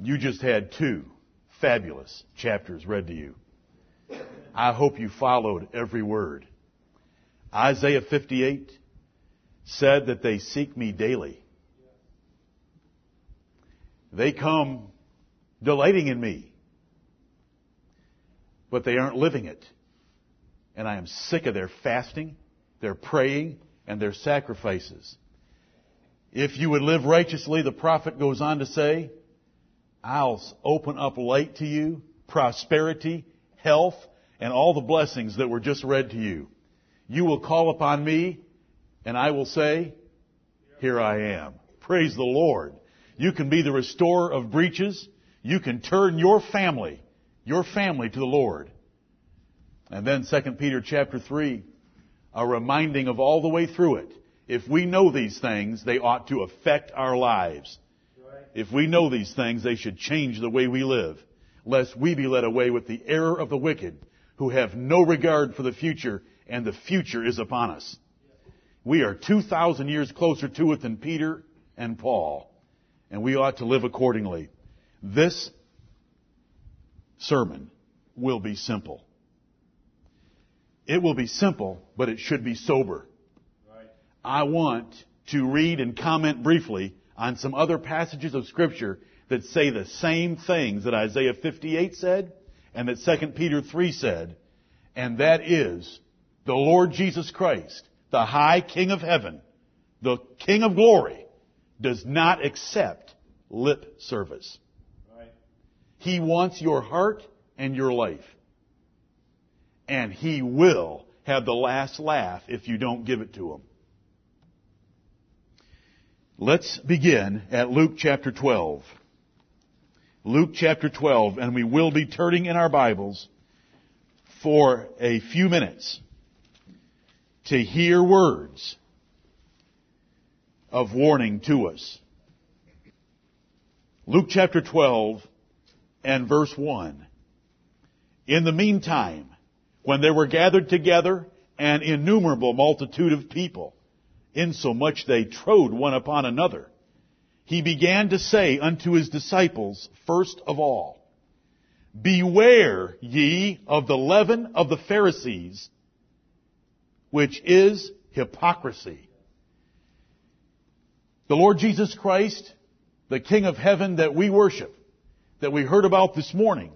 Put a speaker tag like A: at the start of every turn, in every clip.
A: You just had two fabulous chapters read to you. I hope you followed every word. Isaiah 58 said that they seek me daily. They come delighting in me, but they aren't living it. And I am sick of their fasting, their praying, and their sacrifices. If you would live righteously, the prophet goes on to say, I'll open up light to you, prosperity, health, and all the blessings that were just read to you. You will call upon me, and I will say, Here I am. Praise the Lord. You can be the restorer of breaches. You can turn your family, your family to the Lord. And then 2 Peter chapter 3, a reminding of all the way through it. If we know these things, they ought to affect our lives. If we know these things, they should change the way we live, lest we be led away with the error of the wicked, who have no regard for the future, and the future is upon us. We are 2,000 years closer to it than Peter and Paul, and we ought to live accordingly. This sermon will be simple. It will be simple, but it should be sober. I want to read and comment briefly on some other passages of scripture that say the same things that Isaiah 58 said and that 2 Peter 3 said, and that is the Lord Jesus Christ, the high King of heaven, the King of glory, does not accept lip service. Right. He wants your heart and your life. And He will have the last laugh if you don't give it to Him. Let's begin at Luke chapter 12. Luke chapter 12, and we will be turning in our Bibles for a few minutes to hear words of warning to us. Luke chapter 12 and verse 1. In the meantime, when there were gathered together an innumerable multitude of people, insomuch they trode one upon another. He began to say unto his disciples, first of all, Beware ye of the leaven of the Pharisees, which is hypocrisy. The Lord Jesus Christ, the King of heaven that we worship, that we heard about this morning,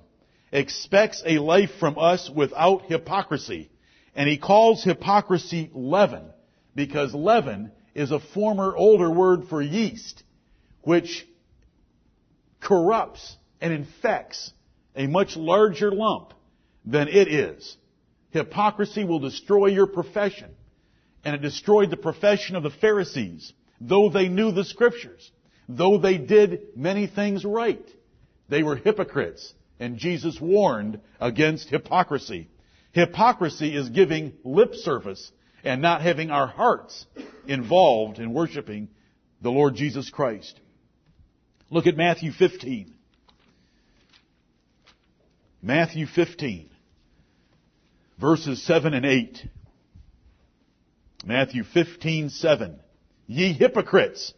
A: expects a life from us without hypocrisy. And he calls hypocrisy leaven because leaven is a former older word for yeast, which corrupts and infects a much larger lump than it is. Hypocrisy will destroy your profession. And it destroyed the profession of the Pharisees, though they knew the scriptures, though they did many things right. They were hypocrites, and Jesus warned against hypocrisy. Hypocrisy is giving lip service and not having our hearts involved in worshiping the Lord Jesus Christ. Look at Matthew 15. Matthew 15, verses 7 and 8. Matthew 15, 7. Ye hypocrites!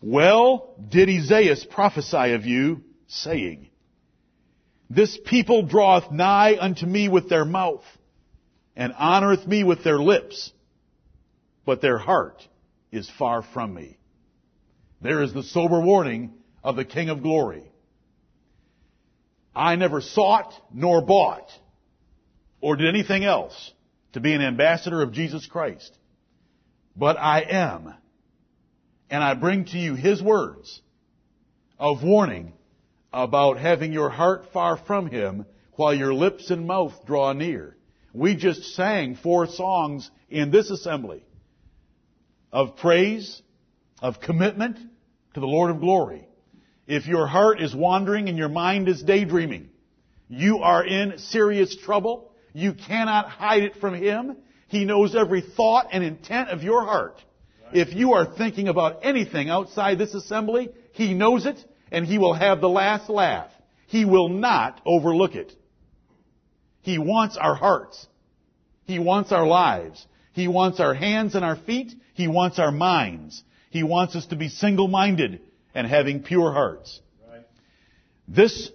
A: Well did Esaias prophesy of you, saying, This people draweth nigh unto me with their mouth, and honoreth me with their lips, but their heart is far from me. There is the sober warning of the King of glory. I never sought nor bought or did anything else to be an ambassador of Jesus Christ. But I am. And I bring to you His words of warning about having your heart far from Him while your lips and mouth draw near. We just sang four songs in this assembly of praise, of commitment to the Lord of glory. If your heart is wandering and your mind is daydreaming, you are in serious trouble. You cannot hide it from Him. He knows every thought and intent of your heart. If you are thinking about anything outside this assembly, He knows it and He will have the last laugh. He will not overlook it. He wants our hearts. He wants our lives. He wants our hands and our feet. He wants our minds. He wants us to be single-minded and having pure hearts. This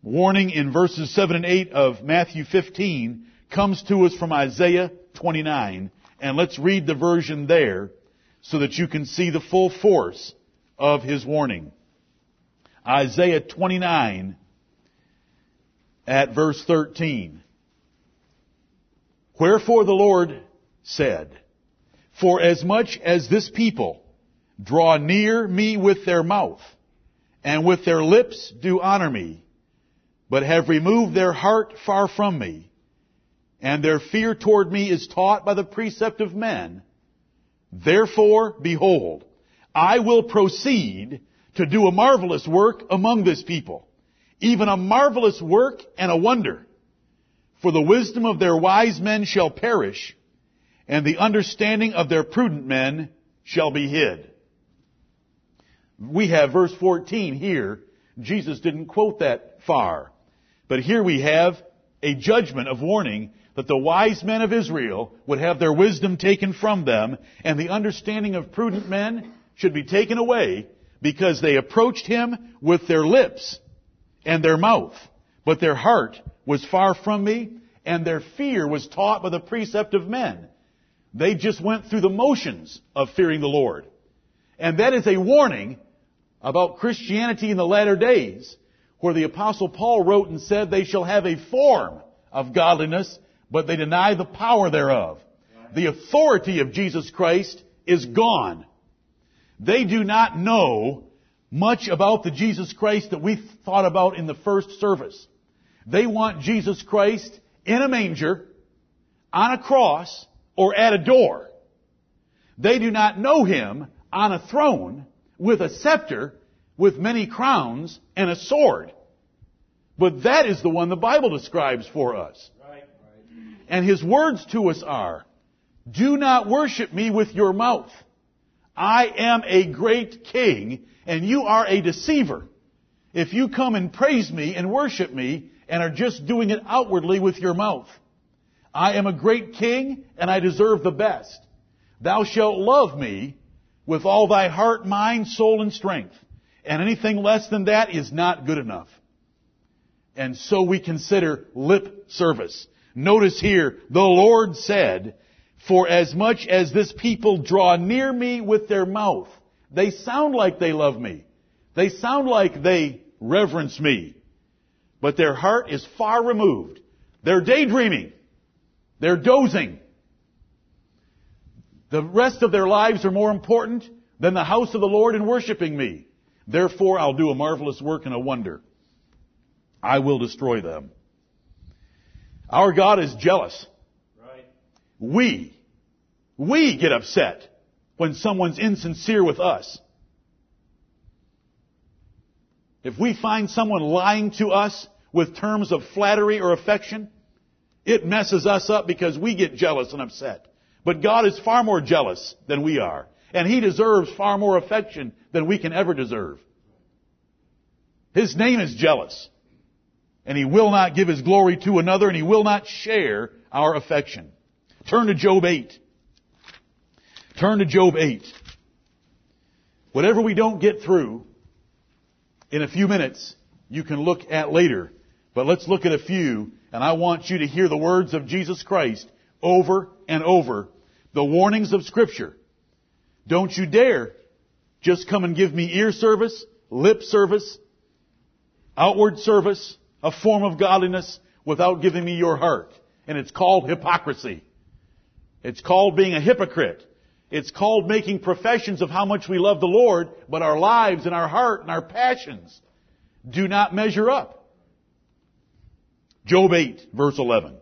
A: warning in verses 7 and 8 of Matthew 15 comes to us from Isaiah 29. And let's read the version there so that you can see the full force of his warning. Isaiah 29 at verse 13. Wherefore the Lord said, For as much as this people draw near me with their mouth, and with their lips do honor me, but have removed their heart far from me, and their fear toward me is taught by the precept of men, therefore, behold, I will proceed to do a marvelous work among this people, even a marvelous work and a wonder. For the wisdom of their wise men shall perish, and the understanding of their prudent men shall be hid. We have verse 14 here. Jesus didn't quote that far. But here we have a judgment of warning that the wise men of Israel would have their wisdom taken from them and the understanding of prudent men should be taken away because they approached him with their lips and their mouth, but their heart was far from me and their fear was taught by the precept of men. They just went through the motions of fearing the Lord. And that is a warning about Christianity in the latter days, where the apostle Paul wrote and said they shall have a form of godliness, but they deny the power thereof. The authority of Jesus Christ is gone. They do not know much about the Jesus Christ that we thought about in the first service. They want Jesus Christ in a manger, on a cross, or at a door. They do not know Him on a throne with a scepter, with many crowns, and a sword. But that is the one the Bible describes for us. And His words to us are, do not worship me with your mouth. I am a great king, and you are a deceiver. If you come and praise me and worship me, and are just doing it outwardly with your mouth. I am a great king, and I deserve the best. Thou shalt love me with all thy heart, mind, soul, and strength. And anything less than that is not good enough. And so we consider lip service. Notice here, the Lord said, For as much as this people draw near me with their mouth, they sound like they love me. They sound like they reverence me. But their heart is far removed. They're daydreaming. They're dozing. The rest of their lives are more important than the house of the Lord and worshiping me. Therefore, I'll do a marvelous work and a wonder. I will destroy them. Our God is jealous.
B: Right.
A: We, we get upset when someone's insincere with us. If we find someone lying to us with terms of flattery or affection, it messes us up because we get jealous and upset. But God is far more jealous than we are. And He deserves far more affection than we can ever deserve. His name is jealous. And He will not give His glory to another and He will not share our affection. Turn to Job 8. Turn to Job 8. Whatever we don't get through in a few minutes, you can look at later. But let's look at a few, and I want you to hear the words of Jesus Christ over and over, the warnings of Scripture. Don't you dare just come and give me ear service, lip service, outward service, a form of godliness without giving me your heart. And it's called hypocrisy. It's called being a hypocrite. It's called making professions of how much we love the Lord, but our lives and our heart and our passions do not measure up. Job 8, verse 11.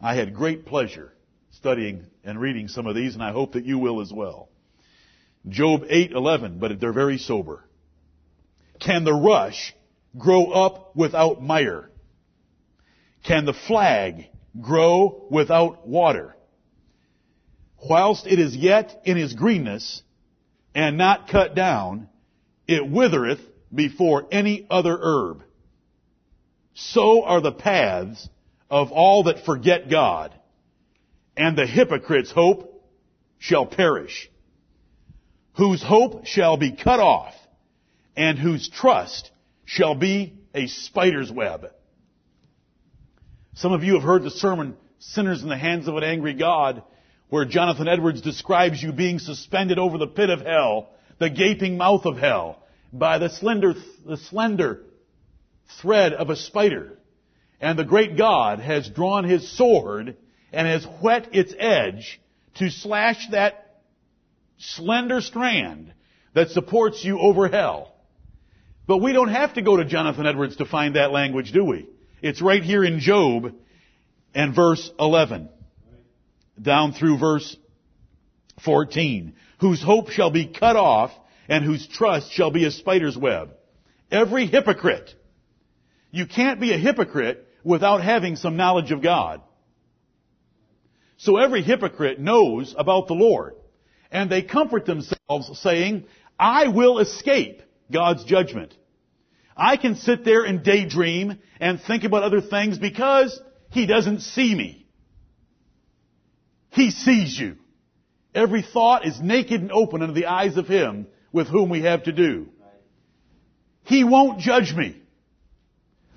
A: I had great pleasure studying and reading some of these, and I hope that you will as well. Job 8:11, but they're very sober. Can the rush grow up without mire? Can the flag grow without water? Whilst it is yet in his greenness and not cut down, it withereth before any other herb. So are the paths of all that forget God, and the hypocrite's hope shall perish. whose hope shall be cut off, and whose trust shall be a spider's web. Some of you have heard the sermon, Sinners in the Hands of an Angry God, where Jonathan Edwards describes you being suspended over the pit of hell, the gaping mouth of hell, by the slender, the slender thread of a spider. And the great God has drawn his sword and has whet its edge to slash that slender strand that supports you over hell. But we don't have to go to Jonathan Edwards to find that language, do we? It's right here in Job and verse 11. Down through verse 14. Whose hope shall be cut off and whose trust shall be a spider's web. Every hypocrite. You can't be a hypocrite without having some knowledge of God. So every hypocrite knows about the Lord. And they comfort themselves saying, I will escape God's judgment. I can sit there and daydream and think about other things because He doesn't see me. He sees you. Every thought is naked and open under the eyes of Him with whom we have to do. He won't judge me.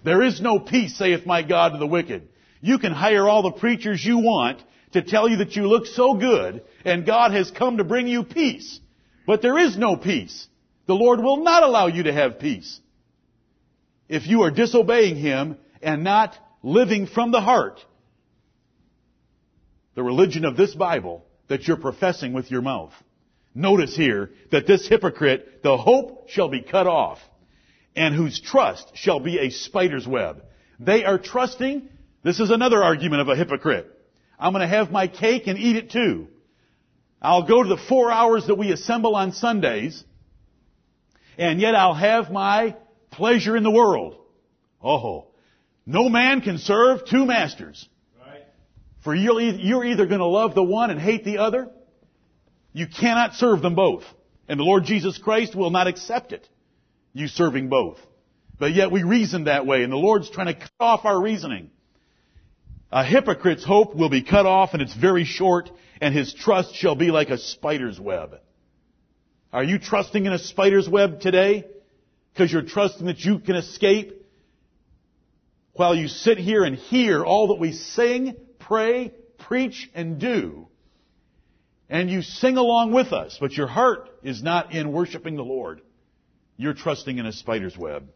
A: There is no peace, saith my God to the wicked. You can hire all the preachers you want to tell you that you look so good and God has come to bring you peace. But there is no peace. The Lord will not allow you to have peace. If you are disobeying Him and not living from the heart, the religion of this Bible that you're professing with your mouth. Notice here that this hypocrite, the hope shall be cut off and whose trust shall be a spider's web. They are trusting, this is another argument of a hypocrite. I'm going to have my cake and eat it too. I'll go to the four hours that we assemble on Sundays, and yet I'll have my pleasure in the world. Oh, no man can serve two masters. For you're either going to love the one and hate the other. You cannot serve them both. And the Lord Jesus Christ will not accept it you serving both. But yet we reason that way, and the Lord's trying to cut off our reasoning. A hypocrite's hope will be cut off, and it's very short, and his trust shall be like a spider's web. Are you trusting in a spider's web today? Because you're trusting that you can escape? While you sit here and hear all that we sing, pray, preach, and do, and you sing along with us, but your heart is not in worshiping the Lord. You're trusting in a spider's web.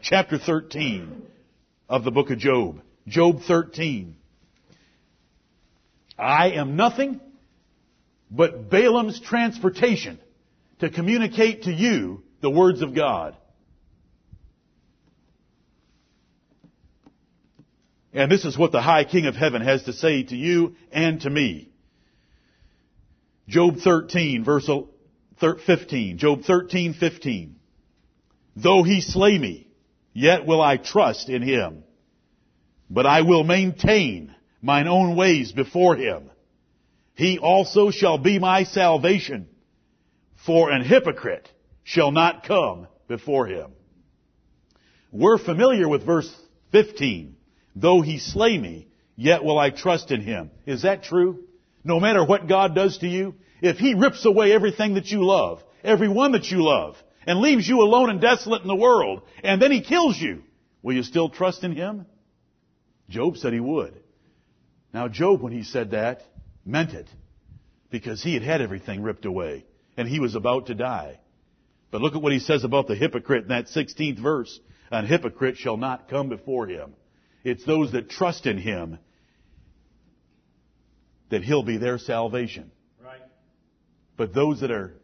A: Chapter 13 of the book of Job. Job 13. I am nothing but Balaam's transportation to communicate to you the words of God. And this is what the high king of heaven has to say to you and to me. Job 13 verse 15. Job 13, 15. Though he slay me, yet will I trust in him. But I will maintain mine own ways before him. He also shall be my salvation. For an hypocrite shall not come before him. We're familiar with verse 15. Though he slay me, yet will I trust in him. Is that true? No matter what God does to you, if He rips away everything that you love, every one that you love, and leaves you alone and desolate in the world, and then He kills you, will you still trust in Him? Job said he would. Now Job, when he said that, meant it. Because he had had everything ripped away. And he was about to die. But look at what he says about the hypocrite in that 16th verse. An hypocrite shall not come before him. It's those that trust in him that he'll be their salvation. Right. But those that are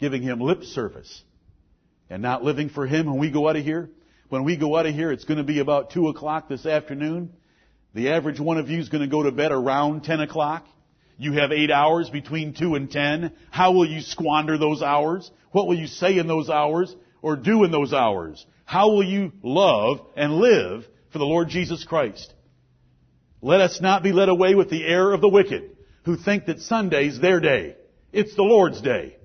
A: giving him lip service and not living for him when we go out of here, when we go out of here, it's going to be about 2 o'clock this afternoon. The average one of you is going to go to bed around 10 o'clock. You have eight hours between 2 and 10. How will you squander those hours? What will you say in those hours or do in those hours? How will you love and live for the Lord Jesus Christ? Let us not be led away with the error of the wicked who think that Sunday's their day. It's the Lord's day.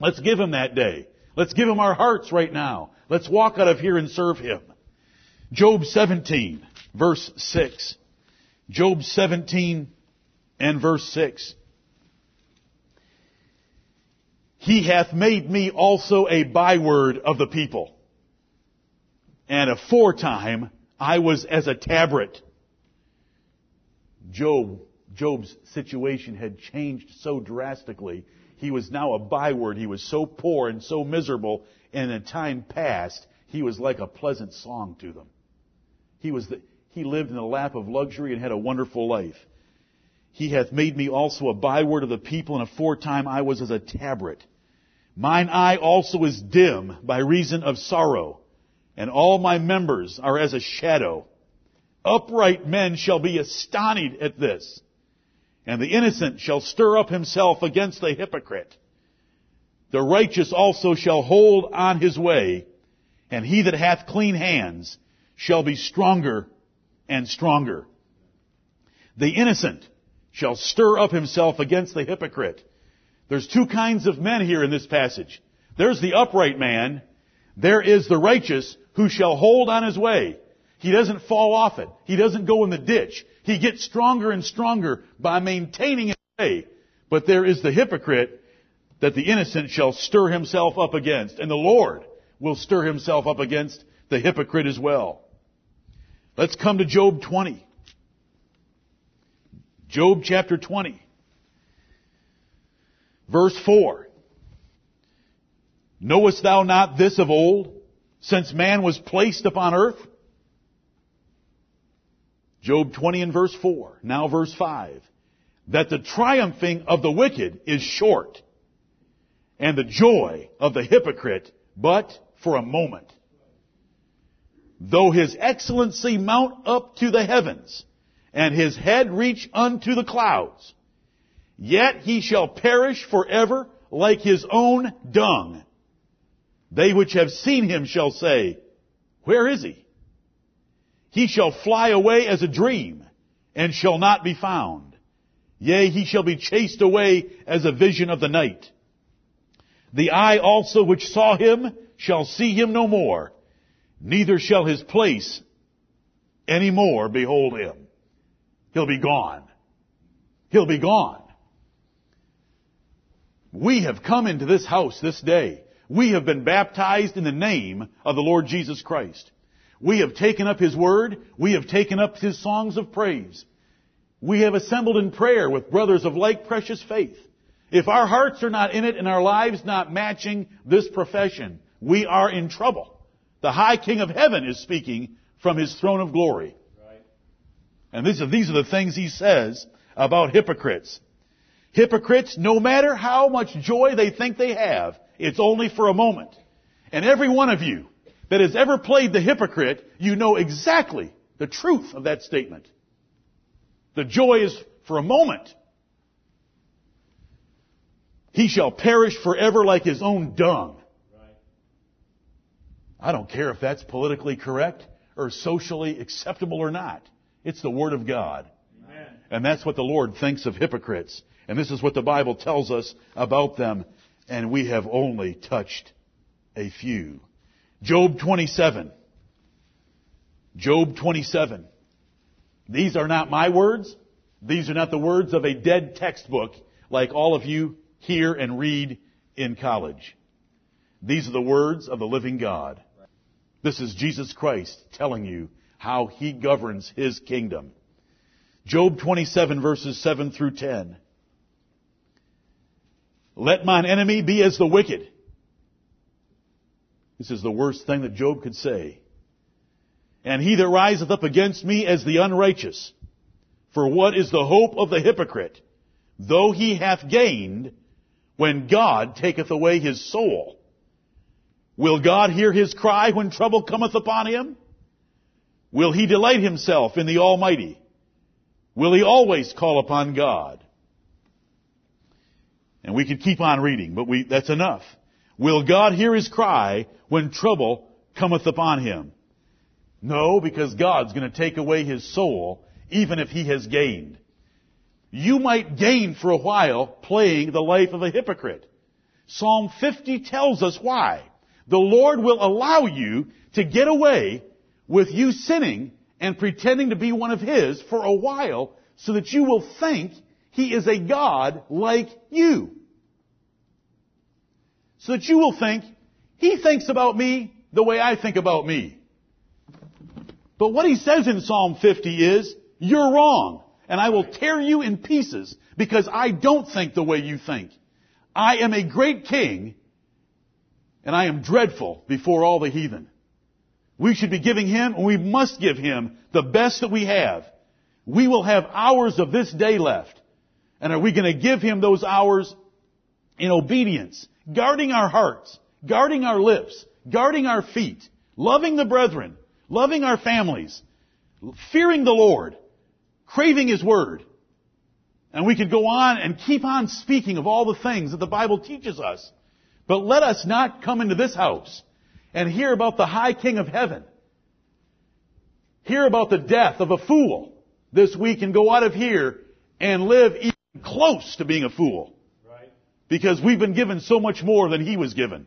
A: Let's give Him that day. Let's give Him our hearts right now. Let's walk out of here and serve Him. Job 17, verse 6. Job 17 and verse 6. He hath made me also a byword of the people. And aforetime I was as a tabret. Job, Job's situation had changed so drastically. He was now a byword. He was so poor and so miserable. And in time past, he was like a pleasant song to them. He was the, he lived in the lap of luxury and had a wonderful life. He hath made me also a byword of the people, and aforetime I was as a tabret. Mine eye also is dim by reason of sorrow, and all my members are as a shadow. Upright men shall be astonished at this, and the innocent shall stir up himself against the hypocrite. The righteous also shall hold on his way, and he that hath clean hands shall be stronger and stronger. The innocent shall stir up himself against the hypocrite. There's two kinds of men here in this passage. There's the upright man. There is the righteous who shall hold on his way. He doesn't fall off it. He doesn't go in the ditch. He gets stronger and stronger by maintaining his way. But there is the hypocrite that the innocent shall stir himself up against. And the Lord will stir himself up against the hypocrite as well. Let's come to Job 20. Job chapter 20. Verse 4. Knowest thou not this of old, since man was placed upon earth? Job 20 and verse 4. Now verse 5. That the triumphing of the wicked is short, and the joy of the hypocrite but for a moment. Though his excellency mount up to the heavens, and his head reach unto the clouds, Yet he shall perish forever like his own dung. They which have seen him shall say, Where is he? He shall fly away as a dream, and shall not be found. Yea, he shall be chased away as a vision of the night. The eye also which saw him shall see him no more, neither shall his place any more behold him. He'll be gone. He'll be gone. We have come into this house this day. We have been baptized in the name of the Lord Jesus Christ. We have taken up His Word. We have taken up His songs of praise. We have assembled in prayer with brothers of like precious faith. If our hearts are not in it and our lives not matching this profession, we are in trouble. The High King of Heaven is speaking from His throne of glory. Right. And these are, these are the things He says about hypocrites. Hypocrites, no matter how much joy they think they have, it's only for a moment. And every one of you that has ever played the hypocrite, you know exactly the truth of that statement. The joy is for a moment. He shall perish forever like his own dung. I don't care if that's politically correct or socially acceptable or not. It's the Word of God. Amen. And that's what the Lord thinks of hypocrites. And this is what the Bible tells us about them, and we have only touched a few. Job 27. Job 27. These are not my words. These are not the words of a dead textbook like all of you hear and read in college. These are the words of the living God. This is Jesus Christ telling you how He governs His kingdom. Job 27 verses 7 through 10. Let mine enemy be as the wicked. This is the worst thing that Job could say. And he that riseth up against me as the unrighteous. For what is the hope of the hypocrite? Though he hath gained, when God taketh away his soul. Will God hear his cry when trouble cometh upon him? Will he delight himself in the Almighty? Will he always call upon God? And we could keep on reading, but we, that's enough. Will God hear his cry when trouble cometh upon him? No, because God's going to take away his soul, even if he has gained. You might gain for a while playing the life of a hypocrite. Psalm 50 tells us why. The Lord will allow you to get away with you sinning and pretending to be one of His for a while so that you will think he is a God like you. so that you will think, he thinks about me the way I think about me. But what he says in Psalm 50 is, you're wrong, and I will tear you in pieces because I don't think the way you think. I am a great king, and I am dreadful before all the heathen. We should be giving him, and we must give him, the best that we have. We will have hours of this day left. And are we going to give him those hours in obedience, guarding our hearts, guarding our lips, guarding our feet, loving the brethren, loving our families, fearing the Lord, craving His Word. And we could go on and keep on speaking of all the things that the Bible teaches us. But let us not come into this house and hear about the high king of heaven. Hear about the death of a fool this week and go out of here and live close to being a fool.
B: Right.
A: Because we've been given so much more than he was given.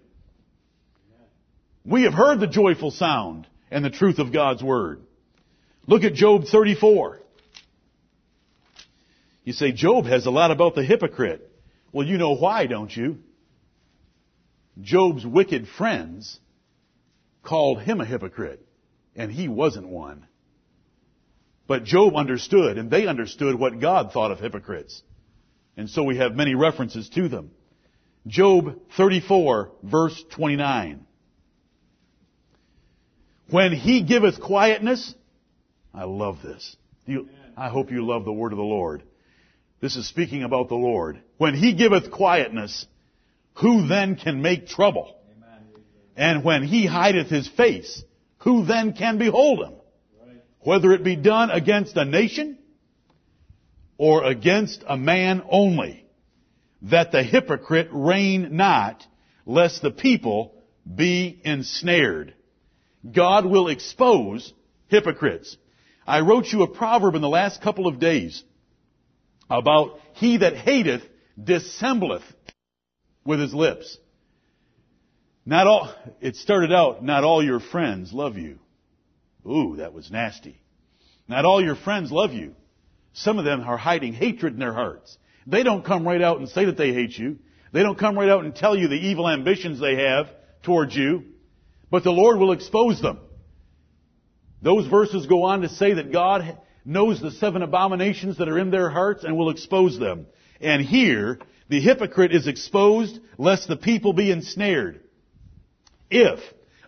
A: We have heard the joyful sound and the truth of God's Word. Look at Job 34. You say, Job has a lot about the hypocrite. Well, you know why, don't you? Job's wicked friends called him a hypocrite, and he wasn't one. But Job understood, and they understood what God thought of hypocrites. And so we have many references to them. Job 34, verse 29. When he giveth quietness, I love this. You, I hope you love the word of the Lord. This is speaking about the Lord. When he giveth quietness, who then can make trouble? And when he hideth his face, who then can behold him? Whether it be done against a nation or against a man only, that the hypocrite reign not, lest the people be ensnared. God will expose hypocrites. I wrote you a proverb in the last couple of days about he that hateth dissembleth with his lips. Not all, it started out, not all your friends love you. Ooh, that was nasty. Not all your friends love you. Some of them are hiding hatred in their hearts. They don't come right out and say that they hate you. They don't come right out and tell you the evil ambitions they have towards you but the Lord will expose them. Those verses go on to say that God knows the seven abominations that are in their hearts and will expose them. And here, the hypocrite is exposed lest the people be ensnared. If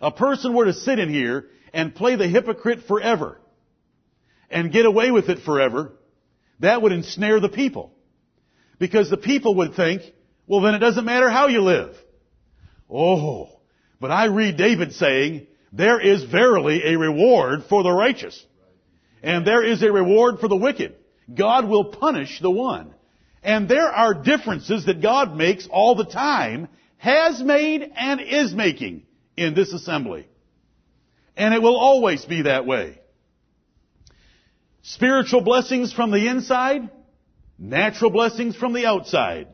A: a person were to sit in here and play the hypocrite forever and get away with it forever, that would ensnare the people. Because the people would think, well then it doesn't matter how you live. Oh, but I read David saying, there is verily a reward for the righteous. And there is a reward for the wicked. God will punish the one. And there are differences that God makes all the time, has made and is making in this assembly. And it will always be that way. Spiritual blessings from the inside, natural blessings from the outside.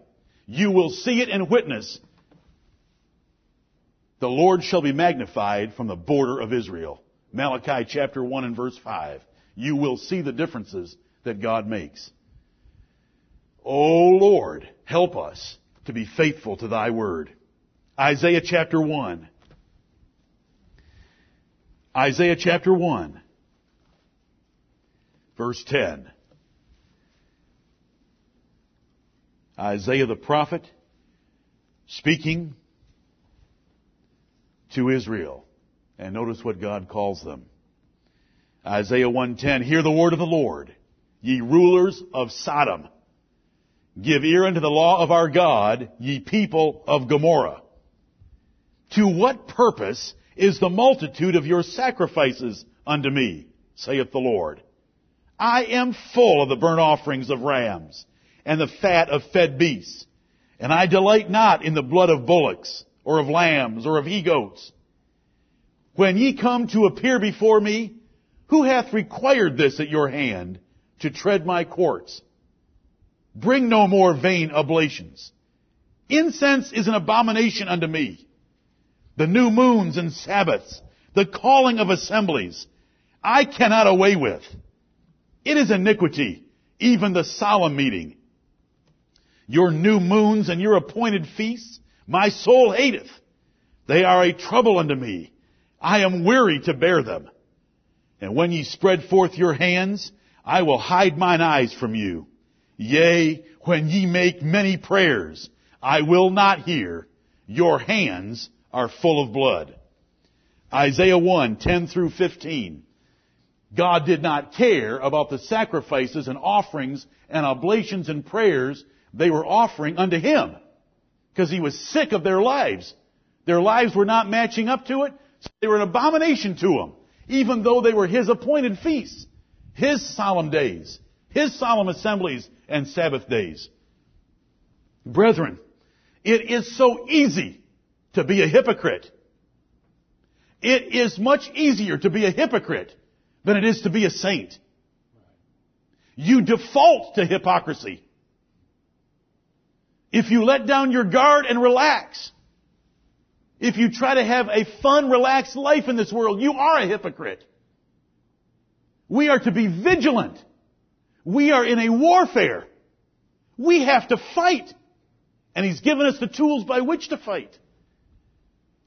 A: You will see it and witness the Lord shall be magnified from the border of Israel. Malachi chapter 1 and verse 5. You will see the differences that God makes. O Lord, help us to be faithful to thy word. Isaiah chapter 1. Isaiah chapter 1, verse 10. Isaiah the prophet speaking to Israel. And notice what God calls them. Isaiah 110, hear the word of the Lord, ye rulers of Sodom. Give ear unto the law of our God, ye people of Gomorrah. To what purpose is the multitude of your sacrifices unto me, saith the Lord? I am full of the burnt offerings of rams, and the fat of fed beasts, and I delight not in the blood of bullocks or of lambs, or of he-goats. When ye come to appear before me, who hath required this at your hand to tread my courts? Bring no more vain oblations. Incense is an abomination unto me. The new moons and Sabbaths, the calling of assemblies, I cannot away with. It is iniquity, even the solemn meeting. Your new moons and your appointed feasts, My soul hateth. They are a trouble unto me. I am weary to bear them. And when ye spread forth your hands, I will hide mine eyes from you. Yea, when ye make many prayers, I will not hear. Your hands are full of blood. Isaiah 1, 10 through 15. God did not care about the sacrifices and offerings and oblations and prayers they were offering unto Him. Because He was sick of their lives. Their lives were not matching up to it, so they were an abomination to Him. Even though they were His appointed feasts. His solemn days. His solemn assemblies and Sabbath days. Brethren, it is so easy to be a hypocrite. It is much easier to be a hypocrite than it is to be a saint. You default to hypocrisy. If you let down your guard and relax, if you try to have a fun, relaxed life in this world, you are a hypocrite. We are to be vigilant. We are in a warfare. We have to fight. And He's given us the tools by which to fight.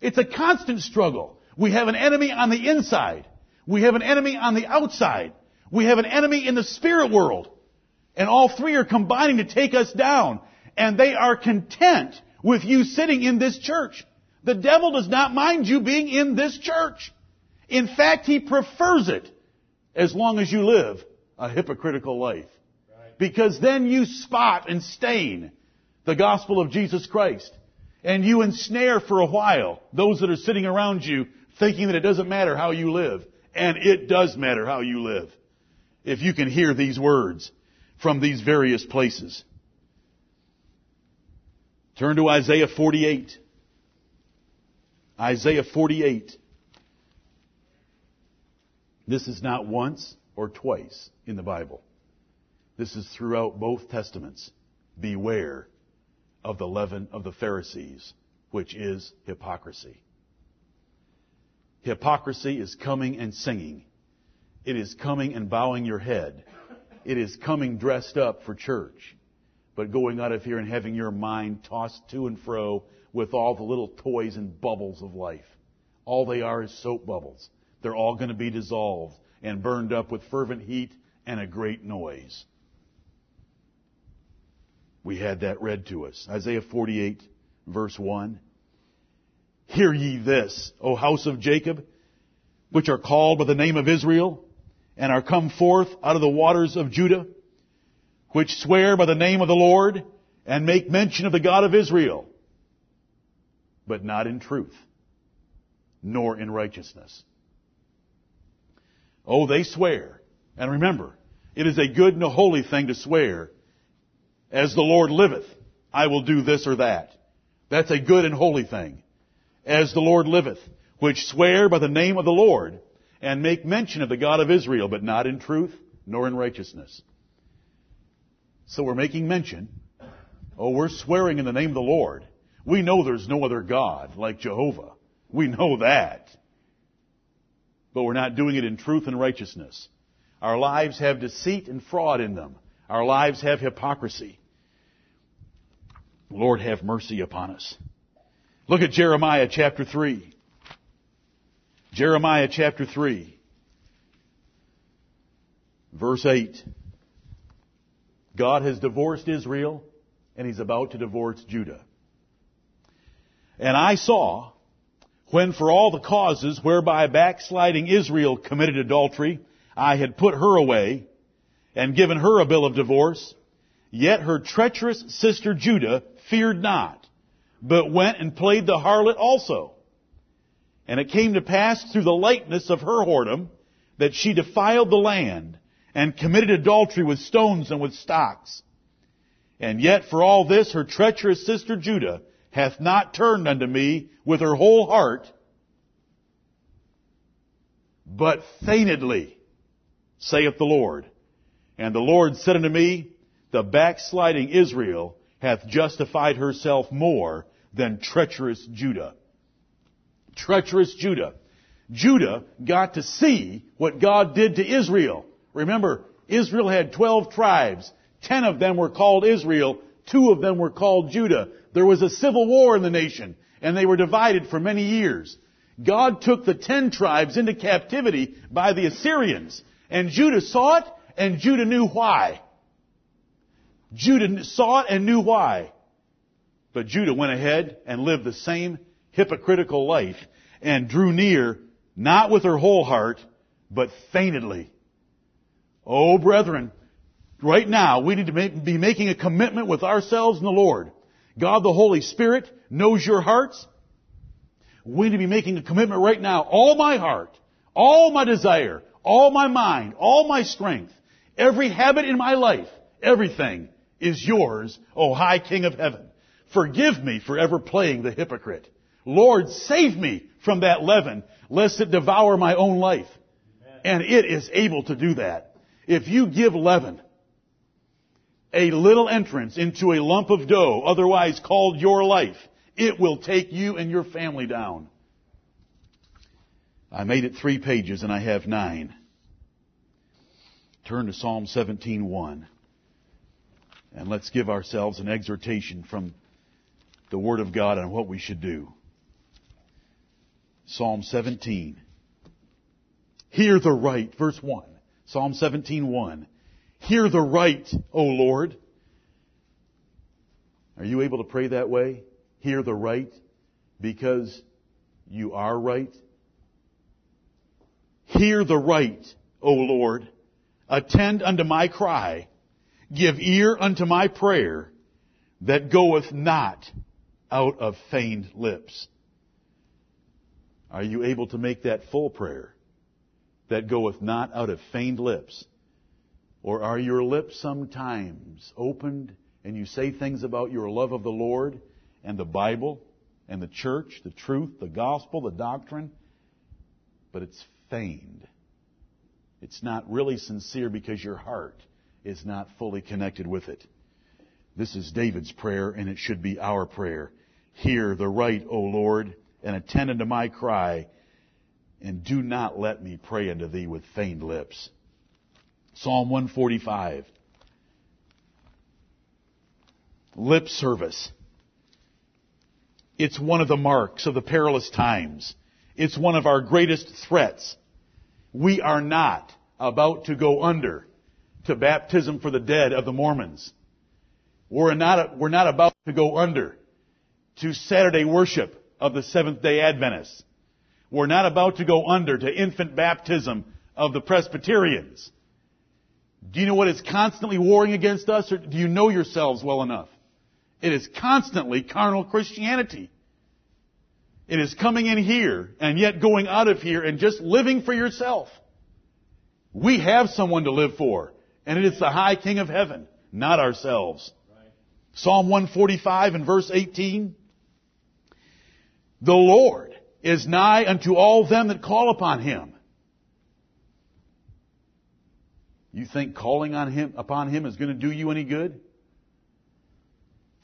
A: It's a constant struggle. We have an enemy on the inside. We have an enemy on the outside. We have an enemy in the spirit world. And all three are combining to take us down. And they are content with you sitting in this church. The devil does not mind you being in this church. In fact, he prefers it as long as you live a hypocritical life. Because then you spot and stain the gospel of Jesus Christ. And you ensnare for a while those that are sitting around you thinking that it doesn't matter how you live. And it does matter how you live. If you can hear these words from these various places. Turn to Isaiah 48. Isaiah 48. This is not once or twice in the Bible. This is throughout both Testaments. Beware of the leaven of the Pharisees, which is hypocrisy. Hypocrisy is coming and singing. It is coming and bowing your head. It is coming dressed up for church. But going out of here and having your mind tossed to and fro with all the little toys and bubbles of life. All they are is soap bubbles. They're all going to be dissolved and burned up with fervent heat and a great noise. We had that read to us. Isaiah 48 verse 1. Hear ye this, O house of Jacob, which are called by the name of Israel, and are come forth out of the waters of Judah, which swear by the name of the Lord, and make mention of the God of Israel, but not in truth, nor in righteousness. Oh, they swear. And remember, it is a good and a holy thing to swear, as the Lord liveth, I will do this or that. That's a good and holy thing as the Lord liveth, which swear by the name of the Lord, and make mention of the God of Israel, but not in truth, nor in righteousness. So we're making mention. Oh, we're swearing in the name of the Lord. We know there's no other God like Jehovah. We know that. But we're not doing it in truth and righteousness. Our lives have deceit and fraud in them. Our lives have hypocrisy. Lord, have mercy upon us. Look at Jeremiah chapter 3. Jeremiah chapter 3. Verse 8. God has divorced Israel and he's about to divorce Judah. And I saw when for all the causes whereby backsliding Israel committed adultery, I had put her away and given her a bill of divorce, yet her treacherous sister Judah feared not but went and played the harlot also. And it came to pass through the lightness of her whoredom that she defiled the land and committed adultery with stones and with stocks. And yet for all this her treacherous sister Judah hath not turned unto me with her whole heart, but feignedly, saith the Lord. And the Lord said unto me, the backsliding Israel hath justified herself more than treacherous Judah. Treacherous Judah. Judah got to see what God did to Israel. Remember, Israel had 12 tribes. Ten of them were called Israel. Two of them were called Judah. There was a civil war in the nation, and they were divided for many years. God took the ten tribes into captivity by the Assyrians, and Judah saw it, and Judah knew why. Judah saw it and knew why. But Judah went ahead and lived the same hypocritical life and drew near, not with her whole heart, but feignedly. Oh, brethren, right now we need to be making a commitment with ourselves and the Lord. God the Holy Spirit knows your hearts. We need to be making a commitment right now. All my heart, all my desire, all my mind, all my strength, every habit in my life, everything is yours, O high King of heaven. Forgive me for ever playing the hypocrite. Lord, save me from that leaven, lest it devour my own life. And it is able to do that. If you give leaven a little entrance into a lump of dough, otherwise called your life, it will take you and your family down. I made it three pages and I have nine. Turn to Psalm 17:1 and let's give ourselves an exhortation from the Word of God on what we should do. Psalm 17. Hear the right, verse 1. Psalm 17:1. Hear the right, O Lord. Are you able to pray that way? Hear the right because you are right? Hear the right, O Lord. Attend unto my cry. Give ear unto my prayer that goeth not out of feigned lips. Are you able to make that full prayer that goeth not out of feigned lips? Or are your lips sometimes opened and you say things about your love of the Lord and the Bible and the church, the truth, the gospel, the doctrine, but it's feigned. It's not really sincere because your heart is not fully connected with it. This is David's prayer and it should be our prayer. Hear the right, O Lord, and attend unto my cry, and do not let me pray unto thee with feigned lips. Psalm 145. Lip service. It's one of the marks of the perilous times. It's one of our greatest threats. We are not about to go under to baptism for the dead of the Mormons. We're not, we're not about to go under to Saturday worship of the Seventh day Adventists. We're not about to go under to infant baptism of the Presbyterians. Do you know what is constantly warring against us, or do you know yourselves well enough? It is constantly carnal Christianity. It is coming in here and yet going out of here and just living for yourself. We have someone to live for. And it is the high King of heaven, not ourselves. Right. Psalm 145 and verse 18. The Lord is nigh unto all them that call upon Him. You think calling on Him, upon Him is going to do you any good?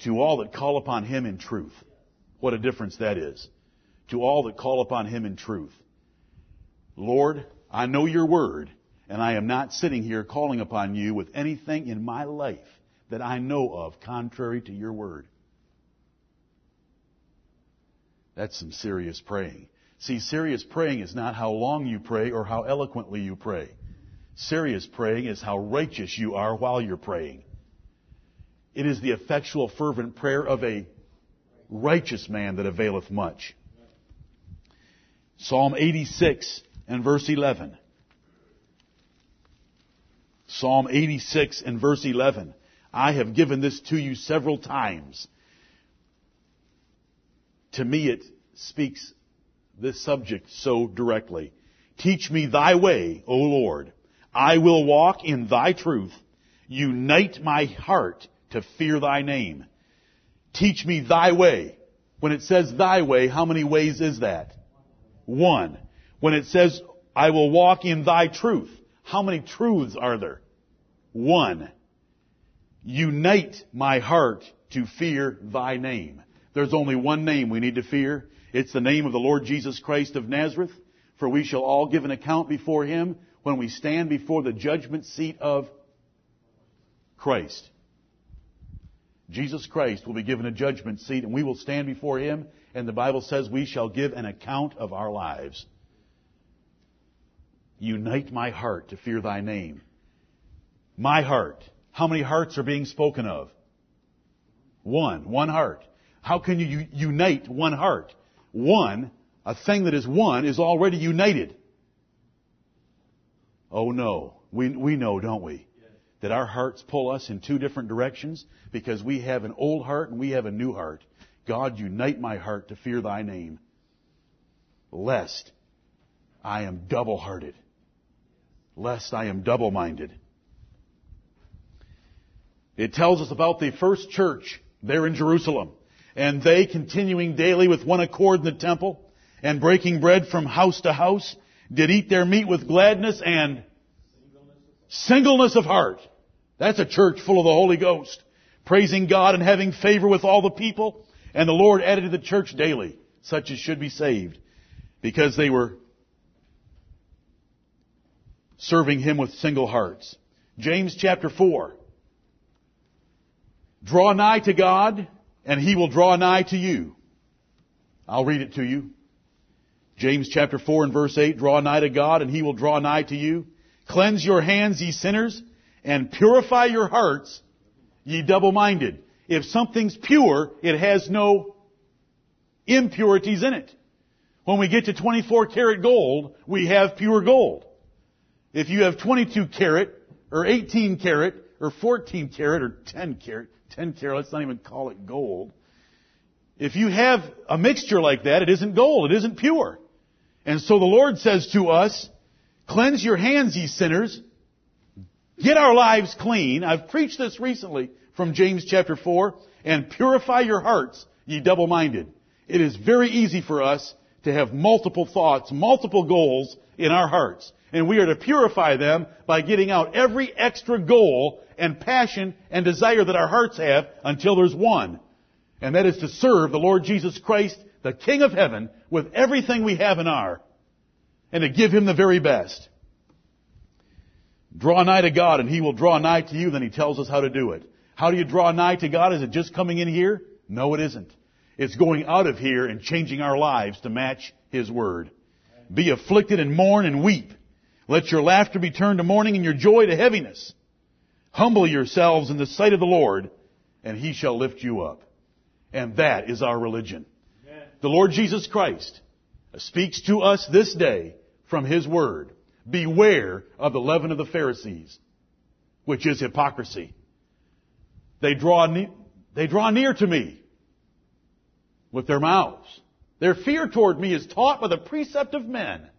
A: To all that call upon Him in truth. What a difference that is. To all that call upon Him in truth. Lord, I know your word, and I am not sitting here calling upon you with anything in my life that I know of contrary to your word. That's some serious praying. See, serious praying is not how long you pray or how eloquently you pray. Serious praying is how righteous you are while you're praying. It is the effectual, fervent prayer of a righteous man that availeth much. Psalm 86 and verse 11. Psalm 86 and verse 11. I have given this to you several times. To me it speaks this subject so directly. Teach me thy way, O Lord. I will walk in thy truth. Unite my heart to fear thy name. Teach me thy way. When it says thy way, how many ways is that? One. When it says, I will walk in thy truth, how many truths are there? One. Unite my heart to fear thy name. There's only one name we need to fear. It's the name of the Lord Jesus Christ of Nazareth. For we shall all give an account before him when we stand before the judgment seat of Christ. Jesus Christ will be given a judgment seat and we will stand before Him and the Bible says we shall give an account of our lives. Unite my heart to fear thy name. My heart. How many hearts are being spoken of? One. One heart. How can you unite one heart? One, a thing that is one, is already united. Oh no. We, we know, don't we? That our hearts pull us in two different directions because we have an old heart and we have a new heart. God, unite my heart to fear thy name, lest I am double hearted, lest I am double minded. It tells us about the first church there in Jerusalem. And they continuing daily with one accord in the temple and breaking bread from house to house did eat their meat with gladness and singleness of heart. That's a church full of the Holy Ghost, praising God and having favor with all the people. And the Lord added to the church daily such as should be saved because they were serving Him with single hearts. James chapter 4. Draw nigh to God, and He will draw nigh to you. I'll read it to you. James chapter 4 and verse 8, draw nigh to God, and He will draw nigh to you. Cleanse your hands, ye sinners, and purify your hearts, ye double-minded. If something's pure, it has no impurities in it. When we get to 24 karat gold, we have pure gold. If you have 22 karat, or 18 karat, or 14 karat, or 10 karat, 10 karat, let's not even call it gold. If you have a mixture like that, it isn't gold, it isn't pure. And so the Lord says to us, cleanse your hands, ye sinners. Get our lives clean. I've preached this recently from James chapter 4. And purify your hearts, ye double-minded. It is very easy for us to have multiple thoughts, multiple goals in our hearts. And we are to purify them by getting out every extra goal and passion and desire that our hearts have until there's one. And that is to serve the Lord Jesus Christ, the King of heaven, with everything we have and are. And to give Him the very best. Draw nigh to God and He will draw nigh to you, then He tells us how to do it. How do you draw nigh to God? Is it just coming in here? No, it isn't. It's going out of here and changing our lives to match His Word. Be afflicted and mourn and weep. Let your laughter be turned to mourning and your joy to heaviness. Humble yourselves in the sight of the Lord, and He shall lift you up. And that is our religion. Amen. The Lord Jesus Christ speaks to us this day from His Word. Beware of the leaven of the Pharisees, which is hypocrisy. They draw, ne- they draw near to me with their mouths. Their fear toward me is taught by the precept of men.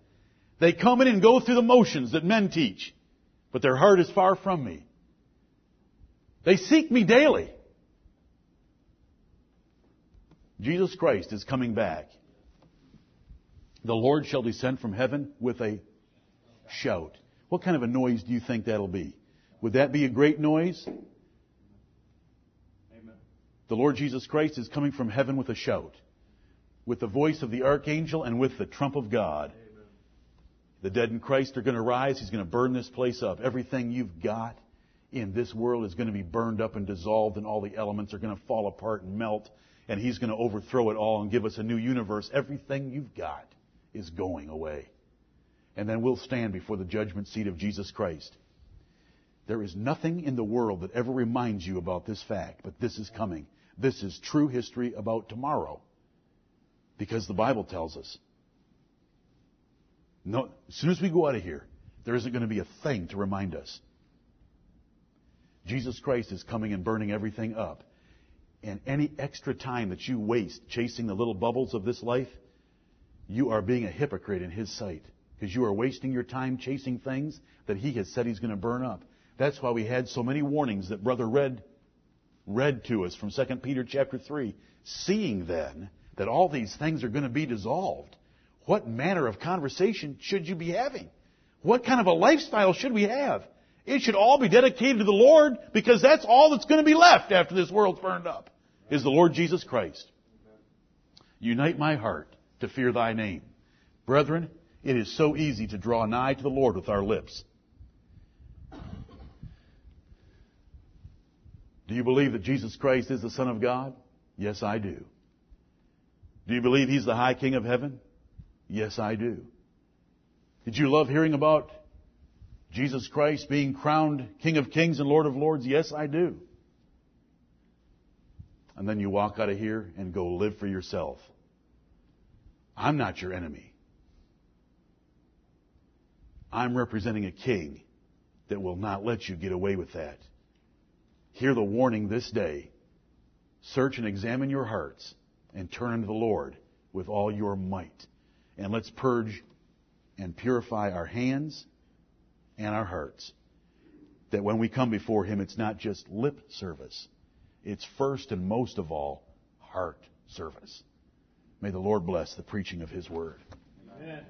A: They come in and go through the motions that men teach, but their heart is far from me. They seek me daily. Jesus Christ is coming back. The Lord shall descend from heaven with a shout. What kind of a noise do you think that'll be? Would that be a great noise? The Lord Jesus Christ is coming from heaven with a shout, with the voice of the archangel and with the trump of God. Amen. The dead in Christ are going to rise. He's going to burn this place up. Everything you've got in this world is going to be burned up and dissolved, and all the elements are going to fall apart and melt, and He's going to overthrow it all and give us a new universe. Everything you've got is going away and then we'll stand before the judgment seat of Jesus Christ. There is nothing in the world that ever reminds you about this fact, but this is coming. This is true history about tomorrow. Because the Bible tells us. No, as soon as we go out of here, there isn't going to be a thing to remind us. Jesus Christ is coming and burning everything up. And any extra time that you waste chasing the little bubbles of this life, you are being a hypocrite in His sight because you are wasting your time chasing things that he has said he's going to burn up. That's why we had so many warnings that brother read read to us from 2 Peter chapter 3. Seeing then that all these things are going to be dissolved, what manner of conversation should you be having? What kind of a lifestyle should we have? It should all be dedicated to the Lord because that's all that's going to be left after this world's burned up is the Lord Jesus Christ. Unite my heart to fear thy name. Brethren, it is so easy to draw nigh to the Lord with our lips. Do you believe that Jesus Christ is the Son of God? Yes, I do. Do you believe He's the High King of Heaven? Yes, I do. Did you love hearing about Jesus Christ being crowned King of Kings and Lord of Lords? Yes, I do. And then you walk out of here and go live for yourself. I'm not your enemy. I'm representing a king that will not let you get away with that. Hear the warning this day. Search and examine your hearts and turn unto the Lord with all your might. And let's purge and purify our hands and our hearts. That when we come before Him, it's not just lip service. It's first and most of all, heart service. May the Lord bless the preaching of His Word. Amen.